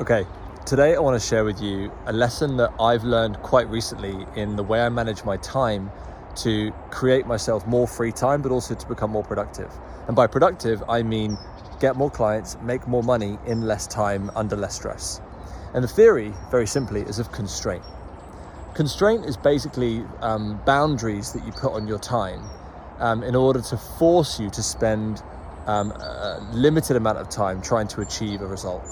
Okay, today I want to share with you a lesson that I've learned quite recently in the way I manage my time to create myself more free time, but also to become more productive. And by productive, I mean get more clients, make more money in less time, under less stress. And the theory, very simply, is of constraint. Constraint is basically um, boundaries that you put on your time um, in order to force you to spend um, a limited amount of time trying to achieve a result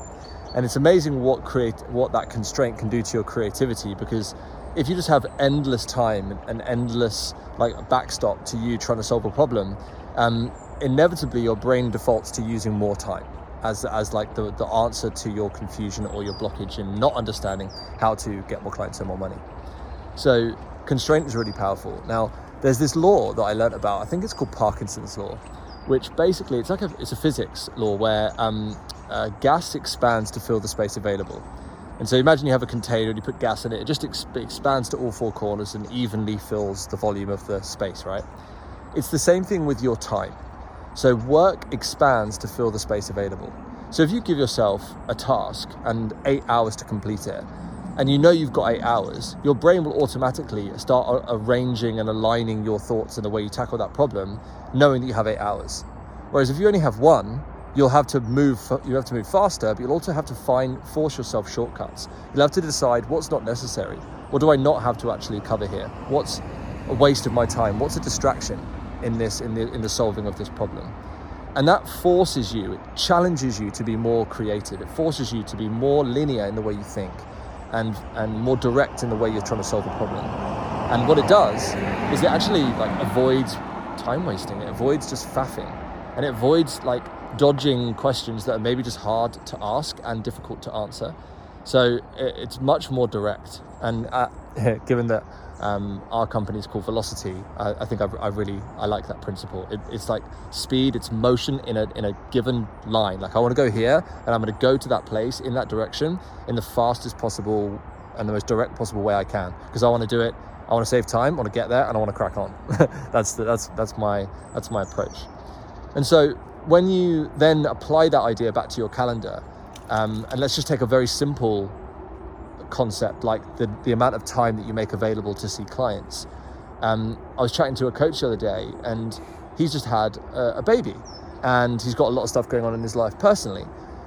and it's amazing what create what that constraint can do to your creativity because if you just have endless time and endless like backstop to you trying to solve a problem um, inevitably your brain defaults to using more time as, as like the, the answer to your confusion or your blockage in not understanding how to get more clients and more money. So constraint is really powerful. Now there's this law that i learned about i think it's called parkinson's law which basically it's like a, it's a physics law where um, uh, gas expands to fill the space available. And so imagine you have a container and you put gas in it, it just expands to all four corners and evenly fills the volume of the space, right? It's the same thing with your time. So work expands to fill the space available. So if you give yourself a task and eight hours to complete it, and you know you've got eight hours, your brain will automatically start arranging and aligning your thoughts in the way you tackle that problem, knowing that you have eight hours. Whereas if you only have one, you'll have to move you have to move faster but you'll also have to find force yourself shortcuts. You'll have to decide what's not necessary. What do i not have to actually cover here? What's a waste of my time? What's a distraction in this in the in the solving of this problem? And that forces you it challenges you to be more creative. It forces you to be more linear in the way you think and and more direct in the way you're trying to solve a problem. And what it does is it actually like avoids time wasting. It avoids just faffing and it avoids like dodging questions that are maybe just hard to ask and difficult to answer. So it's much more direct. And uh, given that um, our company is called Velocity, I, I think I, I, really I like that principle. It, it's like speed, it's motion in a in a given line. Like I want to go here, and I'm going to go to that place in that direction in the fastest possible and the most direct possible way I can because I want to do it. I want to save time. I want to get there, and I want to crack on. that's the, that's that's my that's my approach. And so when you then apply that idea back to your calendar, um, and let's just take a very simple concept like the, the amount of time that you make available to see clients. Um, I was chatting to a coach the other day, and he's just had a, a baby, and he's got a lot of stuff going on in his life personally,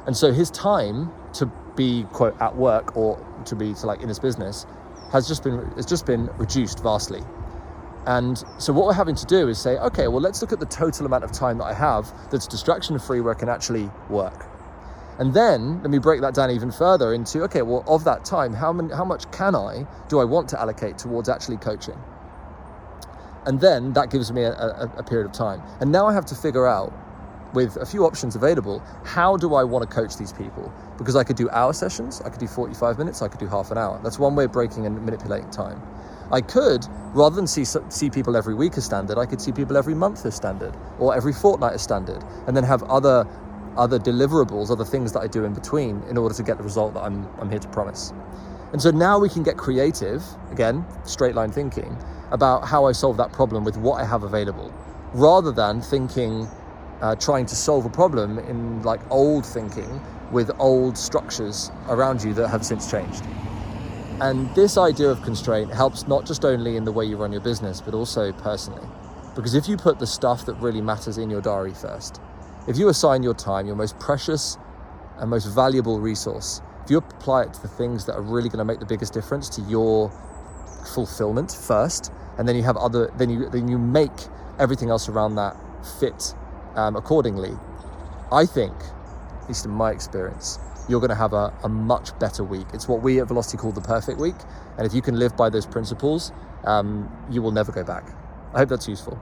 and so his time to be quote at work or to be to like in his business has just been has just been reduced vastly. And so what we're having to do is say, okay, well, let's look at the total amount of time that I have that's distraction free where I can actually work. And then let me break that down even further into, okay, well, of that time, how, many, how much can I, do I want to allocate towards actually coaching? And then that gives me a, a, a period of time. And now I have to figure out, with a few options available, how do I want to coach these people? Because I could do hour sessions, I could do 45 minutes, I could do half an hour. That's one way of breaking and manipulating time. I could, rather than see, see people every week as standard, I could see people every month as standard or every fortnight as standard, and then have other other deliverables, other things that I do in between in order to get the result that I'm, I'm here to promise. And so now we can get creative, again, straight line thinking, about how I solve that problem with what I have available, rather than thinking, uh, trying to solve a problem in like old thinking with old structures around you that have since changed. And this idea of constraint helps not just only in the way you run your business, but also personally. Because if you put the stuff that really matters in your diary first, if you assign your time, your most precious and most valuable resource, if you apply it to the things that are really going to make the biggest difference to your fulfillment first, and then you have other, then you then you make everything else around that fit um, accordingly. I think, at least in my experience, you're going to have a, a much better week. It's what we at Velocity call the perfect week. And if you can live by those principles, um, you will never go back. I hope that's useful.